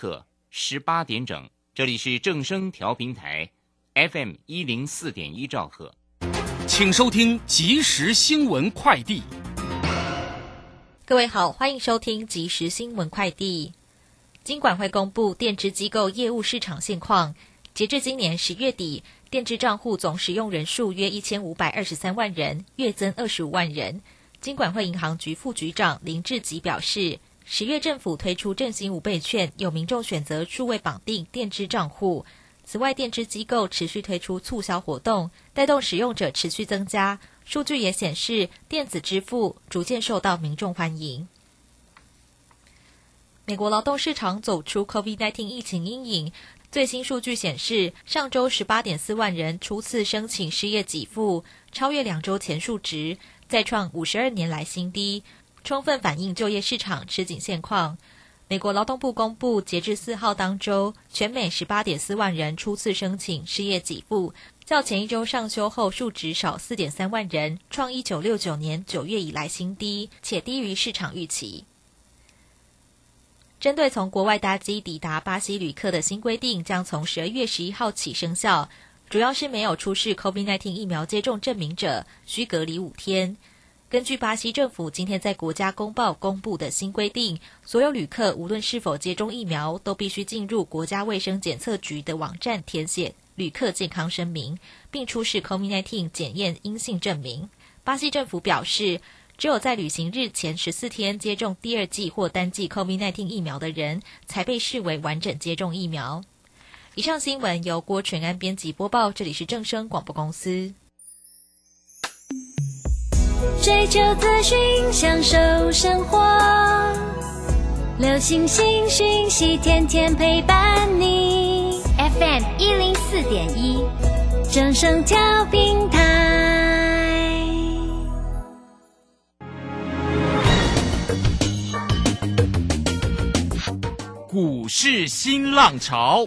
刻十八点整，这里是正声调频台，FM 一零四点一兆赫，请收听即时新闻快递。各位好，欢迎收听即时新闻快递。金管会公布电支机构业务市场现况，截至今年十月底，电支账户总使用人数约一千五百二十三万人，月增二十五万人。金管会银行局副局长林志吉表示。十月政府推出振兴五倍券，有民众选择数位绑定电支账户。此外，电支机构持续推出促销活动，带动使用者持续增加。数据也显示，电子支付逐渐受到民众欢迎。美国劳动市场走出 COVID-19 疫情阴影，最新数据显示，上周十八点四万人初次申请失业给付，超越两周前数值，再创五十二年来新低。充分反映就业市场吃紧现况。美国劳动部公布，截至四号当周，全美十八点四万人初次申请失业给付，较前一周上修后数值少四点三万人，创一九六九年九月以来新低，且低于市场预期。针对从国外搭机抵达巴西旅客的新规定，将从十二月十一号起生效，主要是没有出示 COVID-19 疫苗接种证明者，需隔离五天。根据巴西政府今天在国家公报公布的新规定，所有旅客无论是否接种疫苗，都必须进入国家卫生检测局的网站填写旅客健康声明，并出示 COVID-19 检验阴性证明。巴西政府表示，只有在旅行日前十四天接种第二剂或单剂 COVID-19 疫苗的人，才被视为完整接种疫苗。以上新闻由郭纯安编辑播报，这里是正声广播公司。追求资讯，享受生活。流星星讯息，天天陪伴你。FM 一零四点一，正声调平台。股市新浪潮。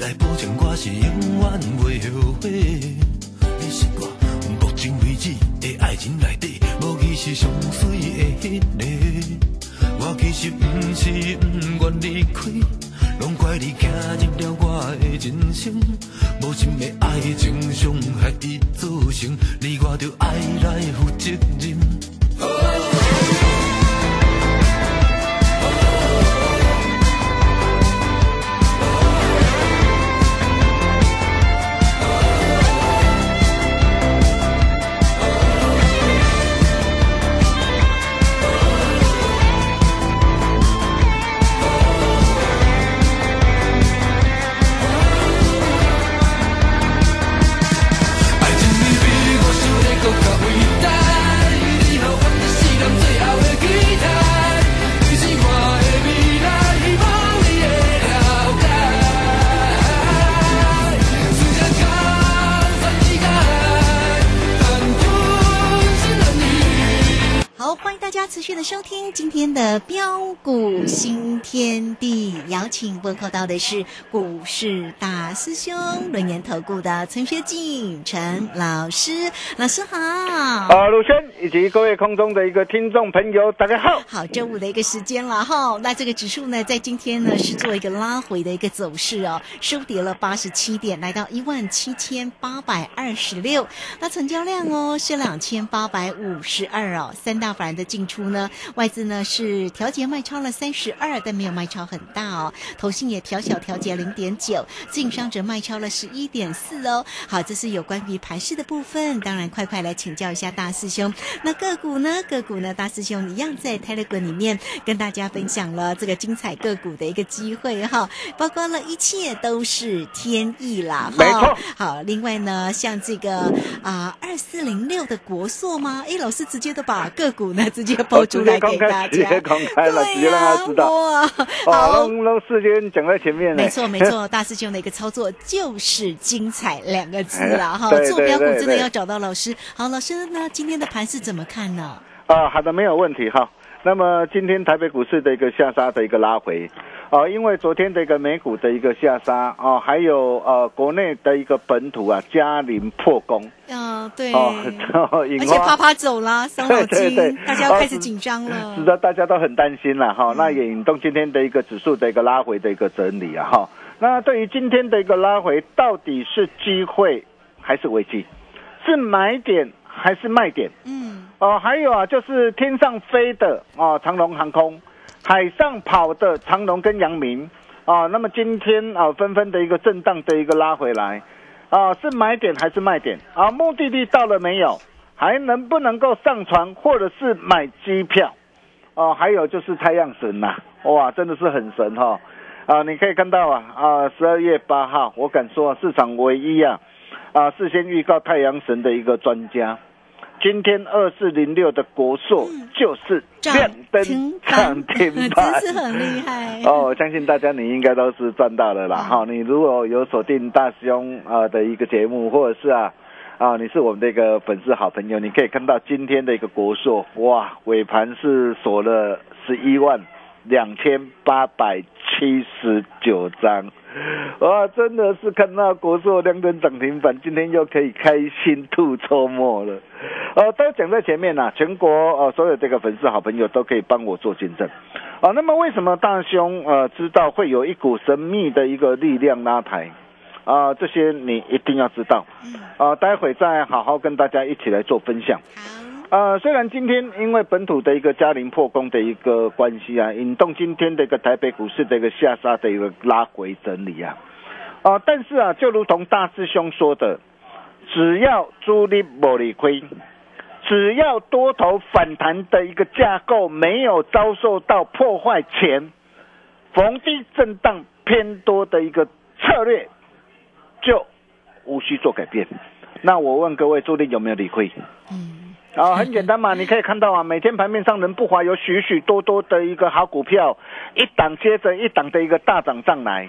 来保证我是永远袂后悔。你是我目前为止的爱情内底，无疑是上水的迄个。我其实不是不愿离开，拢怪你走入了我的人生，无情的爱情伤害已造的标股新天地，邀请问候到的是股市大师兄轮研投顾的陈学进陈老师，老师好。啊，鲁轩以及各位空中的一个听众朋友，大家好。好，周五的一个时间了哈，那这个指数呢，在今天呢是做一个拉回的一个走势哦，收跌了八十七点，来到一万七千八百二十六，那成交量哦是两千八百五十二哦，三大法人的进出呢，外资呢是调节卖超了三十二，但没有卖超很大哦，投信也调小调节零点九，自营商则卖超了十一点四哦。好，这是有关于盘势的部分，当然快快来请教一下大师兄。那个股呢？个股呢？大师兄一样在 Telegram 里面跟大家分享了这个精彩个股的一个机会哈，包括了一切都是天意啦。没错。好，另外呢，像这个啊二四零六的国硕吗？哎，老师直接都把个股呢直接抛出来给大家，公开了，直接让他知道。哇，好，让让事先讲在前面没错没错，大师兄的一个操作就是精彩两个字了哈。做标股真的要找到老师。好，老师，那今天的盘是怎么看呢？啊，好的，没有问题哈。那么今天台北股市的一个下杀的一个拉回。啊，因为昨天的一个美股的一个下杀啊，还有呃国内的一个本土啊，嘉陵破功，嗯，对，哦，而且啪啪走了，伤脑筋，大家要开始紧张了，是的，大家都很担心了哈。那也引动今天的一个指数的一个拉回的一个整理啊哈。那对于今天的一个拉回，到底是机会还是危机？是买点还是卖点？嗯，哦，还有啊，就是天上飞的啊，长龙航空。海上跑的长龙跟阳明啊，那么今天啊纷纷的一个震荡的一个拉回来啊，是买点还是卖点啊？目的地到了没有？还能不能够上船或者是买机票？哦，还有就是太阳神呐，哇，真的是很神哈啊！你可以看到啊啊，十二月八号，我敢说市场唯一啊啊事先预告太阳神的一个专家。今天二四零六的国硕就是亮灯涨 停板，真是很厉害哦！我相信大家你应该都是赚到了啦。哈，你如果有锁定大师兄啊的一个节目，或者是啊啊你是我们的一个粉丝好朋友，你可以看到今天的一个国硕，哇，尾盘是锁了十一万两千八百七十九张。哇，真的是看到国硕亮灯涨停板，今天又可以开心吐臭沫了。呃，都讲在前面呐，全国呃所有这个粉丝好朋友都可以帮我做见证。啊，那么为什么大兄呃知道会有一股神秘的一个力量拉抬？啊，这些你一定要知道。啊，待会再好好跟大家一起来做分享。呃，虽然今天因为本土的一个嘉陵破功的一个关系啊，引动今天的一个台北股市的一个下杀的一个拉回整理啊，啊，但是啊，就如同大师兄说的，只要主力不理亏，只要多头反弹的一个架构没有遭受到破坏前，逢低震荡偏多的一个策略，就无需做改变。那我问各位，注定有没有理亏？嗯。啊，很简单嘛，你可以看到啊，每天盘面上人不乏有许许多多的一个好股票，一档接着一档的一个大涨上来，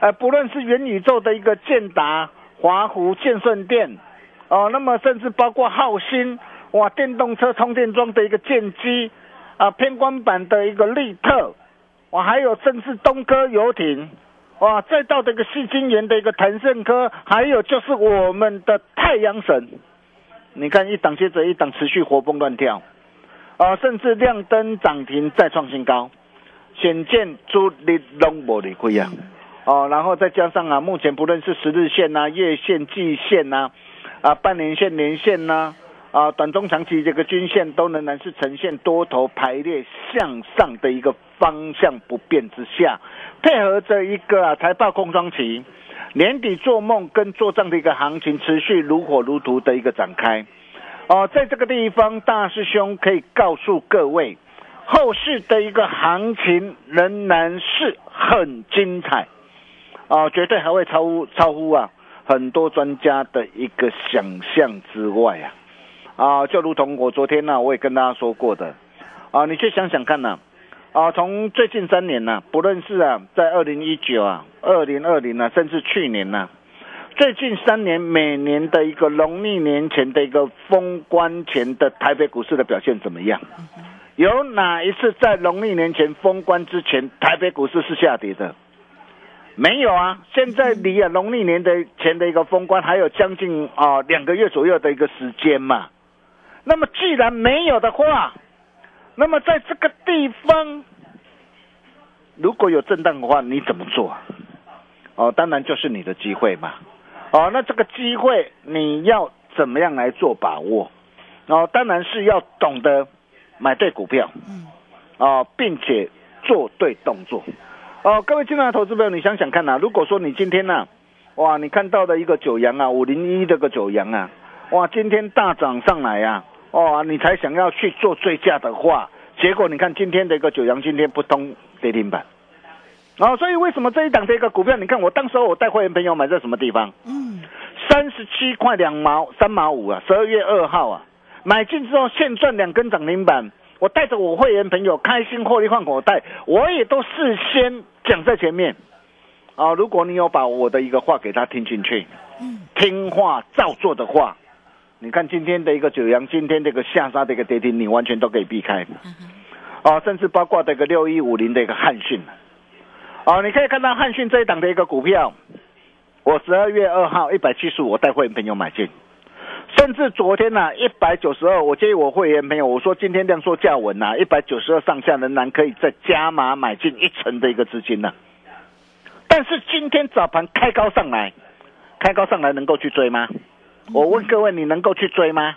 呃，不论是元宇宙的一个建达、华湖、建顺电，哦，那么甚至包括浩鑫，哇，电动车充电桩的一个建机，啊，偏光板的一个利特，哇，还有甚至东哥游艇，哇，再到这个细晶元的一个腾盛科，还有就是我们的太阳神。你看一档接着一档持续活蹦乱跳，啊，甚至亮灯涨停再创新高，显见主力拢无离亏啊，哦，然后再加上啊，目前不论是十日线呐、月线、季线呐、啊半年线、年线呐、啊啊短中长期这个均线都仍然是呈现多头排列向上的一个方向不变之下，配合着一个啊财报空窗期。年底做梦跟做账的一个行情持续如火如荼的一个展开，哦，在这个地方，大师兄可以告诉各位，后市的一个行情仍然是很精彩，啊，绝对还会超乎超乎啊很多专家的一个想象之外啊，啊，就如同我昨天呢，我也跟大家说过的，啊，你去想想看呐。啊，从最近三年呢，不论是啊，在二零一九啊、二零二零啊，甚至去年呢，最近三年每年的一个农历年前的一个封关前的台北股市的表现怎么样？有哪一次在农历年前封关之前，台北股市是下跌的？没有啊！现在离啊农历年的前的一个封关还有将近啊两个月左右的一个时间嘛。那么既然没有的话，那么在这个地方如果有震荡的话，你怎么做？哦，当然就是你的机会嘛。哦，那这个机会你要怎么样来做把握？哦，当然是要懂得买对股票，嗯，哦，并且做对动作。哦，各位进来的投资朋友，你想想看呐，如果说你今天呐，哇，你看到的一个九阳啊，五零一这个九阳啊，哇，今天大涨上来啊，哦，你才想要去做追加的话，结果你看今天的一个九阳今天不通跌停板。哦，所以为什么这一档这个股票？你看我当时我带会员朋友买在什么地方？嗯，三十七块两毛三毛五啊，十二月二号啊，买进之后现赚两根涨停板。我带着我会员朋友开心获利换口袋，我也都事先讲在前面。啊，如果你有把我的一个话给他听进去，嗯，听话照做的话，你看今天的一个九阳，今天这个下杀的一个跌停，你完全都可以避开。哦，甚至包括这个六一五零的一个汉讯。哦，你可以看到汉讯这一档的一个股票，我十二月二号一百七十五，我带会员朋友买进，甚至昨天呢一百九十二，我建议我会员朋友，我说今天量缩价稳呐，一百九十二上下仍然可以再加码买进一成的一个资金呢。但是今天早盘开高上来，开高上来能够去追吗？我问各位，你能够去追吗？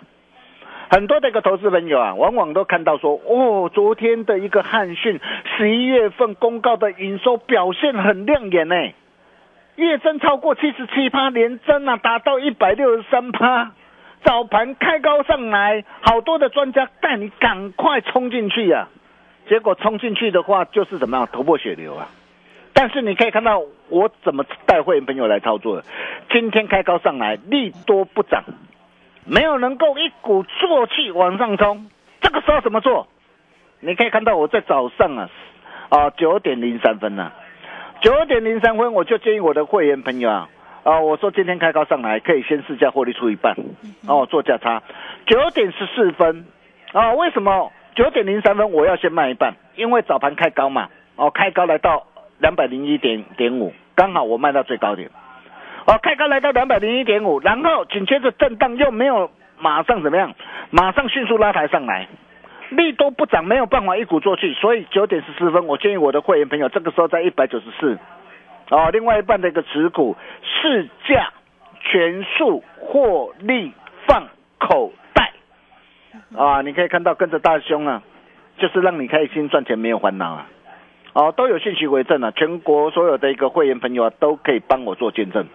很多的一个投资朋友啊，往往都看到说，哦，昨天的一个汉讯十一月份公告的营收表现很亮眼呢，月增超过七十七趴，连增啊达到一百六十三趴，早盘开高上来，好多的专家带你赶快冲进去呀，结果冲进去的话就是怎么样头破血流啊，但是你可以看到我怎么带会员朋友来操作的，今天开高上来，利多不涨。没有能够一鼓作气往上冲，这个时候怎么做？你可以看到我在早上啊，啊九点零三分呢，九点零三分我就建议我的会员朋友啊，啊我说今天开高上来可以先试价获利出一半，哦做价差。九点十四分啊，为什么九点零三分我要先卖一半？因为早盘开高嘛，哦开高来到两百零一点点五，刚好我卖到最高点。哦，开高来到两百零一点五，然后紧接着震荡又没有马上怎么样，马上迅速拉抬上来，利都不涨，没有办法一鼓作气，所以九点十四分，我建议我的会员朋友这个时候在一百九十四，哦，另外一半的一个持股市价全数获利放口袋，啊，你可以看到跟着大兄啊，就是让你开心赚钱没有烦恼啊，哦，都有信息为证啊，全国所有的一个会员朋友啊，都可以帮我做见证。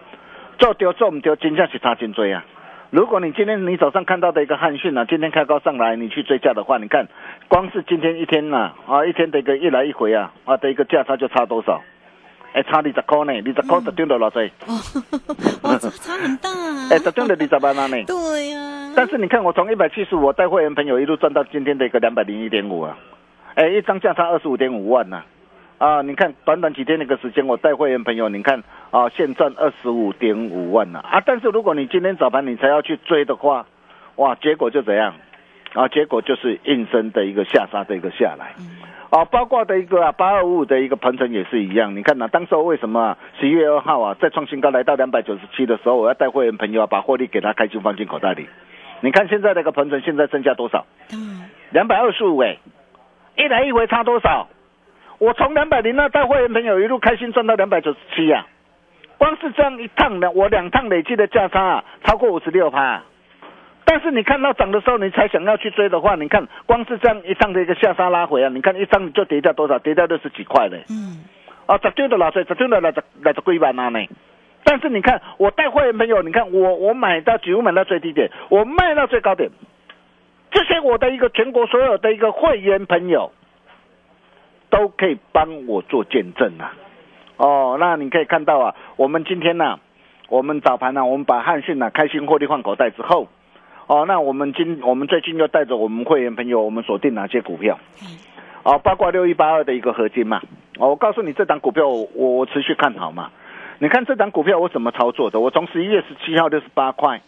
做丢做唔丢，金价是差金追啊！如果你今天你早上看到的一个汉讯啊，今天开高上来，你去追价的话，你看光是今天一天呐啊，一天的一个一来一回啊啊的一个价差就差多少？哎，差二十块呢，二十块就丢到偌济？哦，差很大！哎，就丢了二十万呢。对呀。但是你看，我从一百七十五我带会员朋友一路赚到今天的一个两百零一点五啊！哎，一张价差二十五点五万呐！啊，你看短短几天那个时间，我带会员朋友，你看啊，现赚二十五点五万了啊！但是如果你今天早盘你才要去追的话，哇，结果就怎样？啊，结果就是应声的一个下杀的一个下来，啊，包括的一个啊八二五五的一个鹏程也是一样。你看呐，当时为什么十一月二号啊，在创新高来到两百九十七的时候，我要带会员朋友啊，把获利给他开心放进口袋里。你看现在那个鹏程现在剩下多少？嗯，两百二十五哎，一来一回差多少？我从两百零二带会员朋友一路开心赚到两百九十七呀，光是这样一趟呢，我两趟累计的价差啊，超过五十六趴。但是你看到涨的时候，你才想要去追的话，你看光是这样一趟的一个下杀拉回啊，你看一张就跌掉多少？跌掉六十几块嘞。嗯。啊，十丢的老岁，十丢的来十来十几万啊呢。但是你看我带会员朋友，你看我我买到几乎买到最低点，我卖到最高点，这些我的一个全国所有的一个会员朋友。都可以帮我做见证啊！哦，那你可以看到啊，我们今天呢，我们早盘呢，我们把汉讯呢开心获利换口袋之后，哦，那我们今我们最近又带着我们会员朋友，我们锁定哪些股票？哦，包括六一八二的一个合金嘛。哦，我告诉你，这档股票我我持续看好嘛。你看这档股票我怎么操作的？我从十一月十七号六十八块，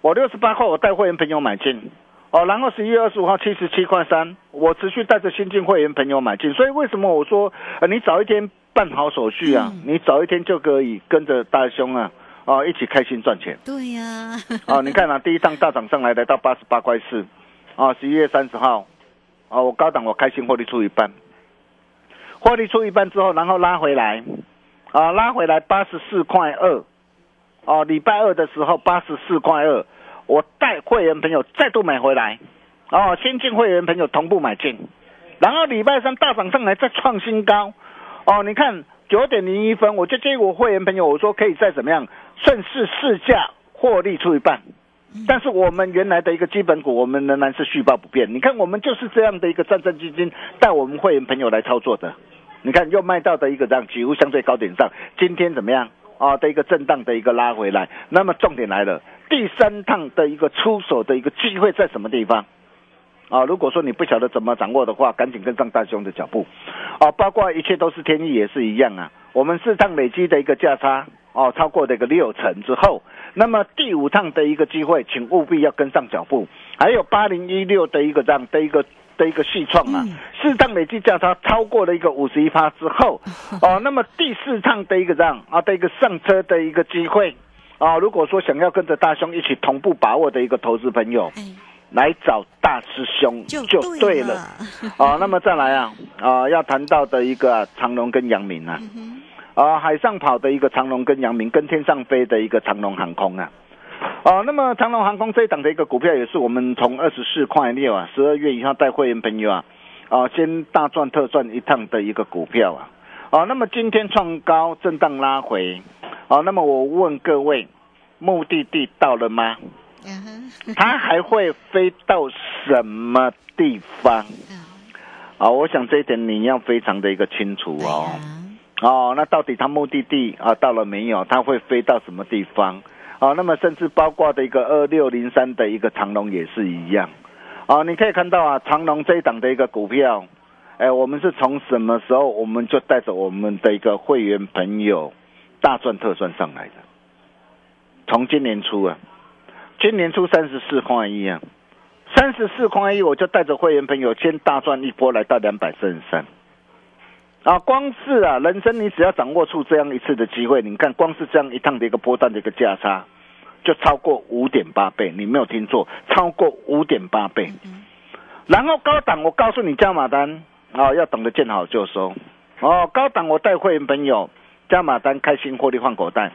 我六十八块我带会员朋友买进，哦，然后十一月二十五号七十七块三，我持续带着新进会员朋友买进，所以为什么我说，呃，你早一天办好手续啊，你早一天就可以跟着大兄啊，哦，一起开心赚钱。对呀、哦，你看啊，第一趟大涨上来来到八十八块四，啊，十一月三十号，啊，我高档我开心获利出一半，获利出一半之后，然后拉回来，啊，拉回来八十四块二，哦，礼拜二的时候八十四块二，我带会员朋友再度买回来，哦，先进会员朋友同步买进，然后礼拜三大涨上来再创新高，哦，你看九点零一分，我就建议我会员朋友我说可以再怎么样顺势试价获利出一半。但是我们原来的一个基本股，我们仍然是续报不变。你看，我们就是这样的一个战战兢兢，带我们会员朋友来操作的。你看，又卖到的一个这样几乎相对高点上，今天怎么样啊？的一个震荡的一个拉回来。那么重点来了，第三趟的一个出手的一个机会在什么地方？啊，如果说你不晓得怎么掌握的话，赶紧跟上大兄的脚步。啊，包括一切都是天意也是一样啊。我们四趟累积的一个价差哦，超过的一个六成之后，那么第五趟的一个机会，请务必要跟上脚步。还有八零一六的一个这样的一个的一个续创啊，四趟累计价差超过了一个五十一趴之后，哦，那么第四趟的一个这样啊的一个上车的一个机会啊，如果说想要跟着大兄一起同步把握的一个投资朋友。哎，来找大师兄就就对了。啊，那么再来啊，啊，要谈到的一个啊长隆跟阳明啊，啊，海上跑的一个长隆跟阳明，跟天上飞的一个长隆航空啊。哦、那么长隆航空这一档的一个股票也是我们从二十四块六啊，十二月以后带会员朋友啊，啊，先大赚特赚一趟的一个股票啊。哦、那么今天创高，震荡拉回。哦、那么我问各位，目的地到了吗？它还会飞到什么地方？嗯啊，我想这一点你要非常的一个清楚哦。哦，那到底它目的地啊到了没有？它会飞到什么地方？哦，那么甚至包括的一个二六零三的一个长龙也是一样。哦，你可以看到啊，长龙这一档的一个股票，哎，我们是从什么时候我们就带着我们的一个会员朋友大赚特赚上来的？从今年初啊，今年初三十四块一啊，三十四块一，我就带着会员朋友先大赚一波，来到两百三十三。啊，光是啊，人生你只要掌握出这样一次的机会，你看光是这样一趟的一个波段的一个价差，就超过五点八倍，你没有听错，超过五点八倍。然后高档，我告诉你加码单啊，要懂得见好就收。哦，高档我带会员朋友加码单，开新获利换口袋，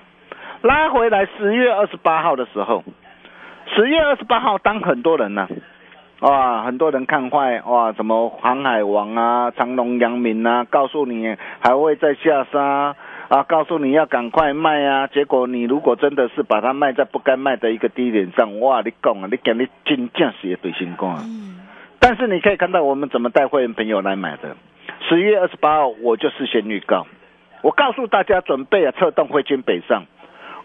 拉回来十月二十八号的时候，十月二十八号，当很多人呢、哇，很多人看坏哇，什么航海王啊、长隆、阳明啊，告诉你还会再下杀啊，告诉你要赶快卖啊。结果你如果真的是把它卖在不该卖的一个低点上，哇，你讲啊，你讲你真正是对心肝啊。嗯，但是你可以看到我们怎么带会员朋友来买的。十月二十八号我就事先预告，我告诉大家准备啊，策动汇金北上，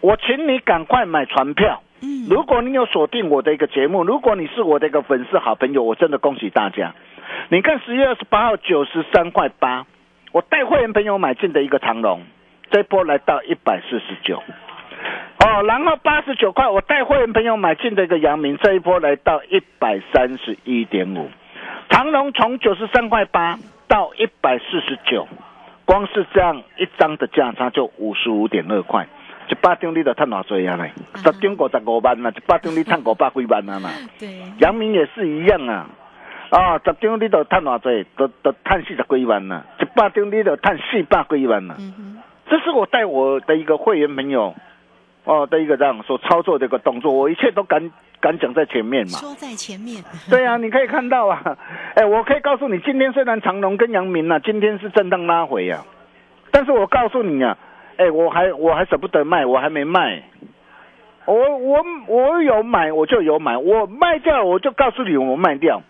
我请你赶快买船票。嗯，如果你有锁定我的一个节目，如果你是我的一个粉丝好朋友，我真的恭喜大家。你看十月二十八号九十三块八，我带会员朋友买进的一个长龙，这波来到一百四十九。哦，然后八十九块，我带会员朋友买进的一个阳明，这一波来到一百三十一点五。长隆从九十三块八到一百四十九，光是这样一张的价差就五十五点二块。一百张你都赚偌济啊嘞？十张五十五万啊，一百张你赚五百几万啊嘛。对，阳明也是一样啊，啊，十张你都赚偌济，都都赚四十几万呐、一百张你都赚四百几万呐、嗯哼，这是我带我的一个会员朋友，哦的一个这样所操作的一个动作，我一切都敢敢讲在前面嘛。说在前面，对啊，你可以看到啊，哎，我可以告诉你，今天虽然长隆跟阳明啊，今天是震荡拉回啊，但是我告诉你啊，哎，我还我还舍不得卖，我还没卖。我我我有买，我就有买，我卖掉我就告诉你我卖掉，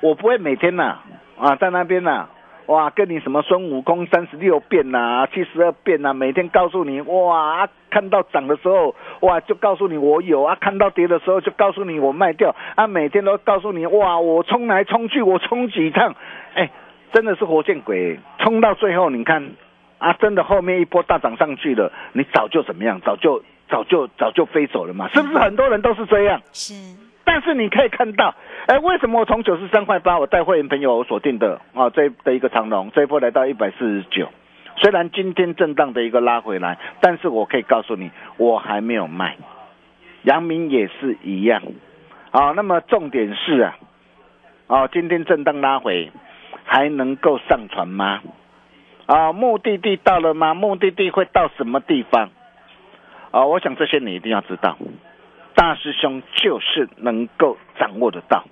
我不会每天呐啊在那边呐、哇跟你什么孙悟空三十六变呐、七十二变呐、每天告诉你哇、看到涨的时候哇就告诉你我有啊，看到跌的时候就告诉你我卖掉啊，每天都告诉你哇我冲来冲去我冲几趟，哎真的是活见鬼，冲到最后你看啊真的后面一波大涨上去了，你早就怎么样，早就早就早就飞走了嘛，是不是很多人都是这样？是，但是你可以看到，哎，为什么我从九十三块八，我带会员朋友锁定的啊，这的一个长龙，这一波来到一百四十九。虽然今天震荡的一个拉回来，但是我可以告诉你，我还没有卖。阳明也是一样，啊，那么重点是啊，啊，今天震荡拉回，还能够上船吗？啊，目的地到了吗？目的地会到什么地方？啊，我想这些你一定要知道。大师兄就是能够掌握得到。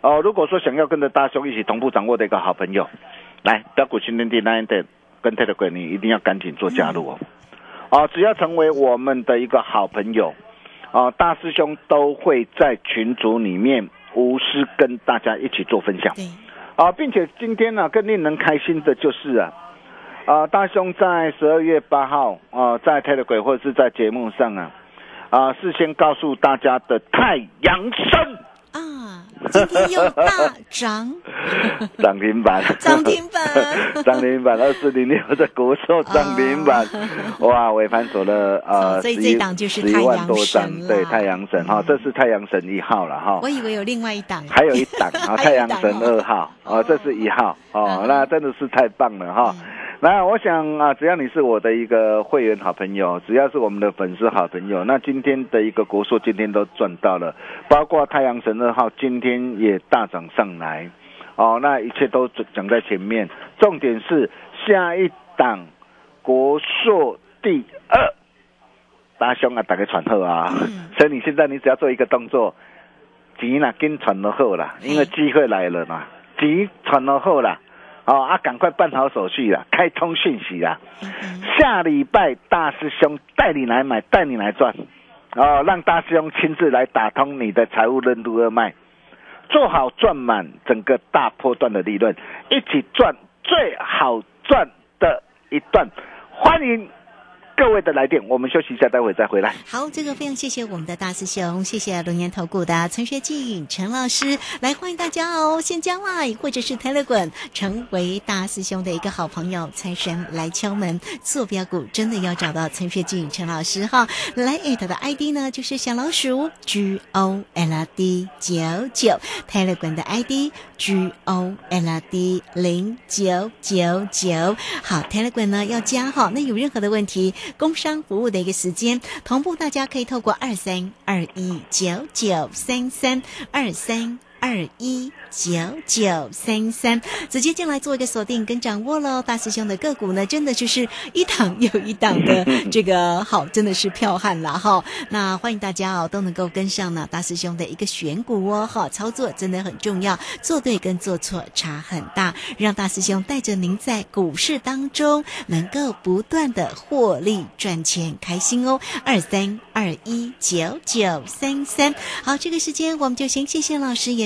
哦，如果说想要跟着大兄一起同步掌握的一个好朋友，来标股新天地那一点跟泰的鬼，你一定要赶紧做加入哦。哦，只要成为我们的一个好朋友，啊，大师兄都会在群组里面无私跟大家一起做分享。啊，并且今天呢，更令人开心的就是啊。啊，大兄在十二月八号啊，在 Telegram 或者是在节目上啊，啊，事先告诉大家的太阳神啊，今天又大涨，涨停板，涨停板，涨停板，二四零六的国寿涨停板，哇，尾盘走了呃，所以这档就是太阳神对，太阳神哈，这是太阳神一号了哈，我以为有另外一档，还有一档啊，太阳神二号哦，这是一号哦，那真的是太棒了哈。那我想啊，只要你是我的一个会员好朋友，只要是我们的粉丝好朋友，那今天的一个国硕今天都赚到了，包括太阳神二号今天也大涨上来，哦，那一切都讲在前面。重点是下一档国硕第二，大兄啊，打个传后啊，所以你现在你只要做一个动作，急了跟传了后啦，因为机会来了嘛，急传了后了。哦啊，赶快办好手续啦，开通讯息啦。下礼拜大师兄带你来买，带你来赚。哦，让大师兄亲自来打通你的财务任督二脉，做好赚满整个大波段的利润，一起赚最好赚的一段。欢迎。各位的来电，我们休息一下，待会再回来。好，这个非常谢谢我们的大师兄，谢谢龙岩投顾的陈学进陈老师来欢迎大家哦，先加 Line 或者是 Telegram 成为大师兄的一个好朋友，财神来敲门坐标股，真的要找到陈学进陈老师哈。来艾特的 ID 呢就是小老鼠 G O L D 九九，Telegram 的 ID G O L D 零九九九。好，Telegram 呢要加哈，那有任何的问题？工商服务的一个时间，同步大家可以透过二三二一九九三三二三。二一九九三三，直接进来做一个锁定跟掌握喽。大师兄的个股呢，真的就是一档又一档的 这个好，真的是彪悍了哈。那欢迎大家哦，都能够跟上呢大师兄的一个选股哦，哈，操作真的很重要，做对跟做错差很大，让大师兄带着您在股市当中能够不断的获利赚钱，开心哦。二三二一九九三三，好，这个时间我们就先谢谢老师也。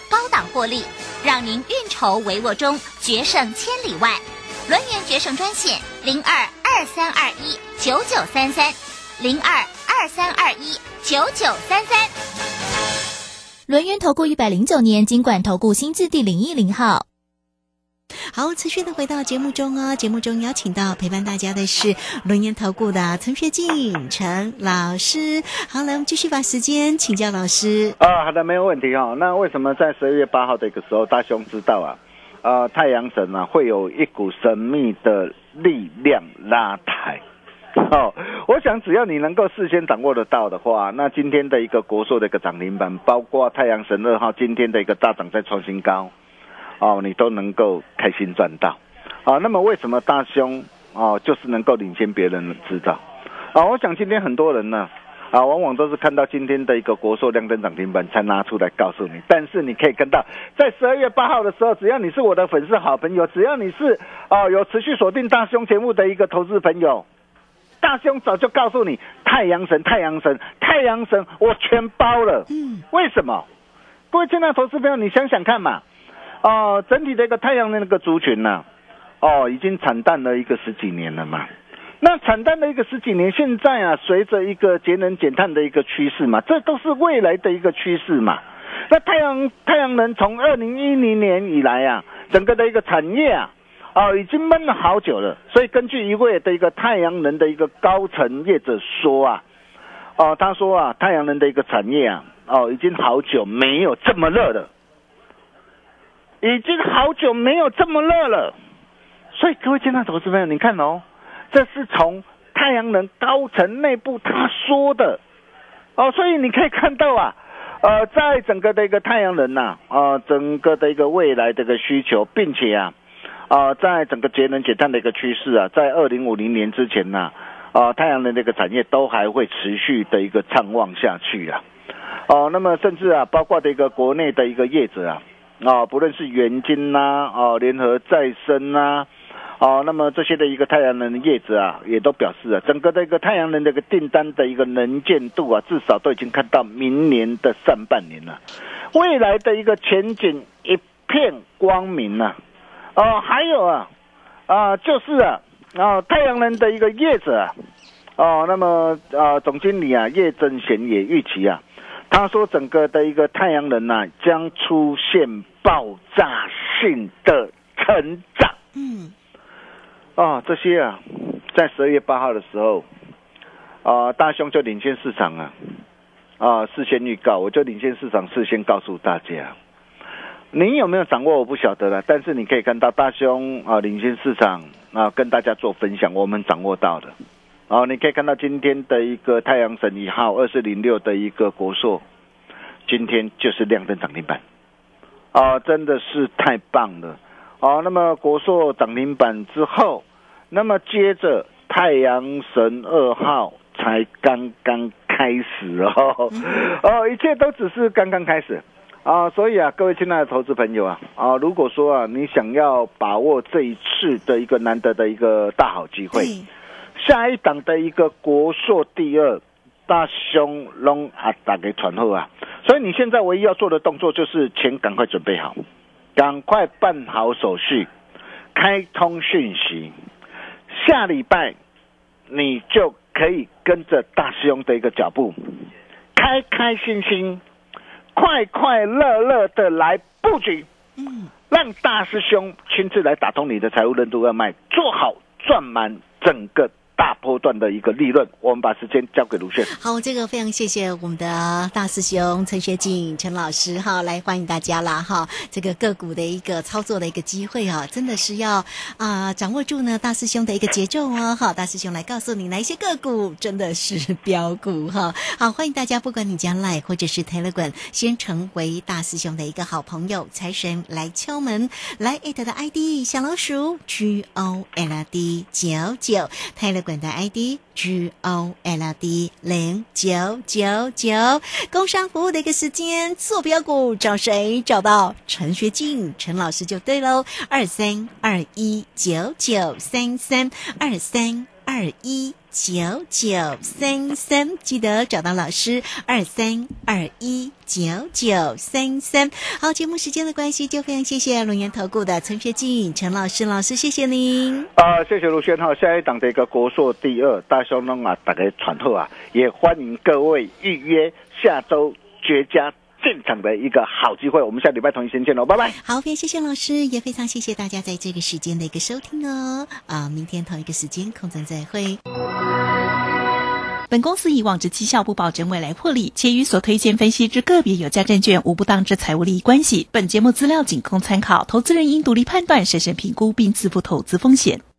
高档获利，让您运筹帷幄中决胜千里外。轮源决胜专线零二二三二一九九三三零二二三二一九九三三。轮源投顾一百零九年金管投顾新字第零一零号。好，持续的回到节目中哦。节目中邀请到陪伴大家的是龙岩投顾的陈学进陈老师。好，来我们继续把时间请教老师。啊，好的，没有问题哈。那为什么在十二月八号的一个时候，大雄知道啊？呃，太阳神啊，会有一股神秘的力量拉抬。哦，我想只要你能够事先掌握得到的话，那今天的一个国硕的一个涨停板，包括太阳神二号今天的一个大涨再创新高。哦，你都能够开心赚到，啊，那么为什么大兄哦就是能够领先别人知道？啊，我想今天很多人呢。啊，往往都是看到今天的一个国寿亮灯涨停板才拿出来告诉你。但是你可以看到，在十二月八号的时候，只要你是我的粉丝好朋友，只要你是哦有持续锁定大兄节目的一个投资朋友，大兄早就告诉你，太阳神，太阳神，太阳神，我全包了。嗯，为什么？各位亲爱的投资朋友，你想想看嘛。哦，整体的一个太阳的那个族群呢，哦，已经惨淡了一个十几年了嘛。那惨淡的一个十几年，现在啊，随着一个节能减碳的一个趋势嘛，这都是未来的一个趋势嘛。那太阳太阳能从二零一零年以来啊，整个的一个产业啊，哦，已经闷了好久了。所以根据一位的一个太阳能的一个高层业者说啊，哦，他说啊，太阳能的一个产业啊，哦，已经好久没有这么热了，已经好久没有这么热了。所以各位见到投资朋友，你看哦。这是从太阳能高层内部他说的哦，所以你可以看到啊，呃，在整个的一个太阳能呐，啊，整个的一个未来的一个需求，并且啊，啊，在整个节能减碳的一个趋势啊，在二零五零年之前呢，啊，太阳能这个产业都还会持续的一个畅旺下去啊，哦，那么甚至啊，包括的一个国内的一个业者啊，啊，不论是元金呐，哦，联合再生呐。哦，那么这些的一个太阳能的叶子啊，也都表示啊，整个的一个太阳能的一个订单的一个能见度啊，至少都已经看到明年的上半年了，未来的一个前景一片光明呐。哦，还有啊，啊，就是啊，啊，太阳能的一个叶子啊，哦，那么啊，总经理啊，叶正贤也预期啊，他说整个的一个太阳能呐，将出现爆炸性的成长。嗯。啊，这些啊，在十二月八号的时候，啊，大兄就领先市场啊，啊，事先预告，我就领先市场，事先告诉大家，你有没有掌握我不晓得了，但是你可以看到大兄啊，领先市场啊，跟大家做分享，我们掌握到的，啊，你可以看到今天的一个太阳神一号二四零六的一个国硕，今天就是亮灯涨停板，啊，真的是太棒了。好，那么国硕涨停板之后，那么接着太阳神二号才刚刚开始哦，哦，一切都只是刚刚开始。啊，所以啊，各位亲爱的投资朋友啊，啊，如果说啊，你想要把握这一次的一个难得的一个大好机会，下一档的一个国硕第二大兄龙啊，打给传后啊，所以你现在唯一要做的动作就是钱赶快准备好。赶快办好手续，开通讯息，下礼拜你就可以跟着大师兄的一个脚步，开开心心、快快乐乐的来布局，嗯，让大师兄亲自来打通你的财务任督二脉，做好赚满整个。大波段的一个利润，我们把时间交给卢炫。好，这个非常谢谢我们的大师兄陈学静陈老师哈，来欢迎大家啦哈。这个个股的一个操作的一个机会啊，真的是要啊掌握住呢大师兄的一个节奏哦。好，大师兄来告诉你哪一些个股真的是标股哈。好，欢迎大家，不管你将来或者是 Telegram，先成为大师兄的一个好朋友，财神来敲门，来艾特的 ID 小老鼠 G O L D 九九 Telegram。的 ID G O L D 零九九九，工商服务的一个时间，坐标股找谁？找到陈学静陈老师就对喽，二三二一九九三三二三二一。九九三三，记得找到老师二三二一九九三三。好，节目时间的关系，就非常谢谢龙岩投顾的陈学进陈老师，老师谢谢您。啊，谢谢卢轩哈，下一档的一个国硕第二大兄龙啊，大家传后啊，也欢迎各位预约下周绝佳。现场的一个好机会，我们下礼拜同一时间见喽，拜拜。好，非常谢谢老师，也非常谢谢大家在这个时间的一个收听哦。啊，明天同一个时间空中再会。本公司以往之绩效不保证未来获利，且与所推荐分析之个别有价证券无不当之财务利益关系。本节目资料仅供参考，投资人应独立判断、审慎评估并自负投资风险。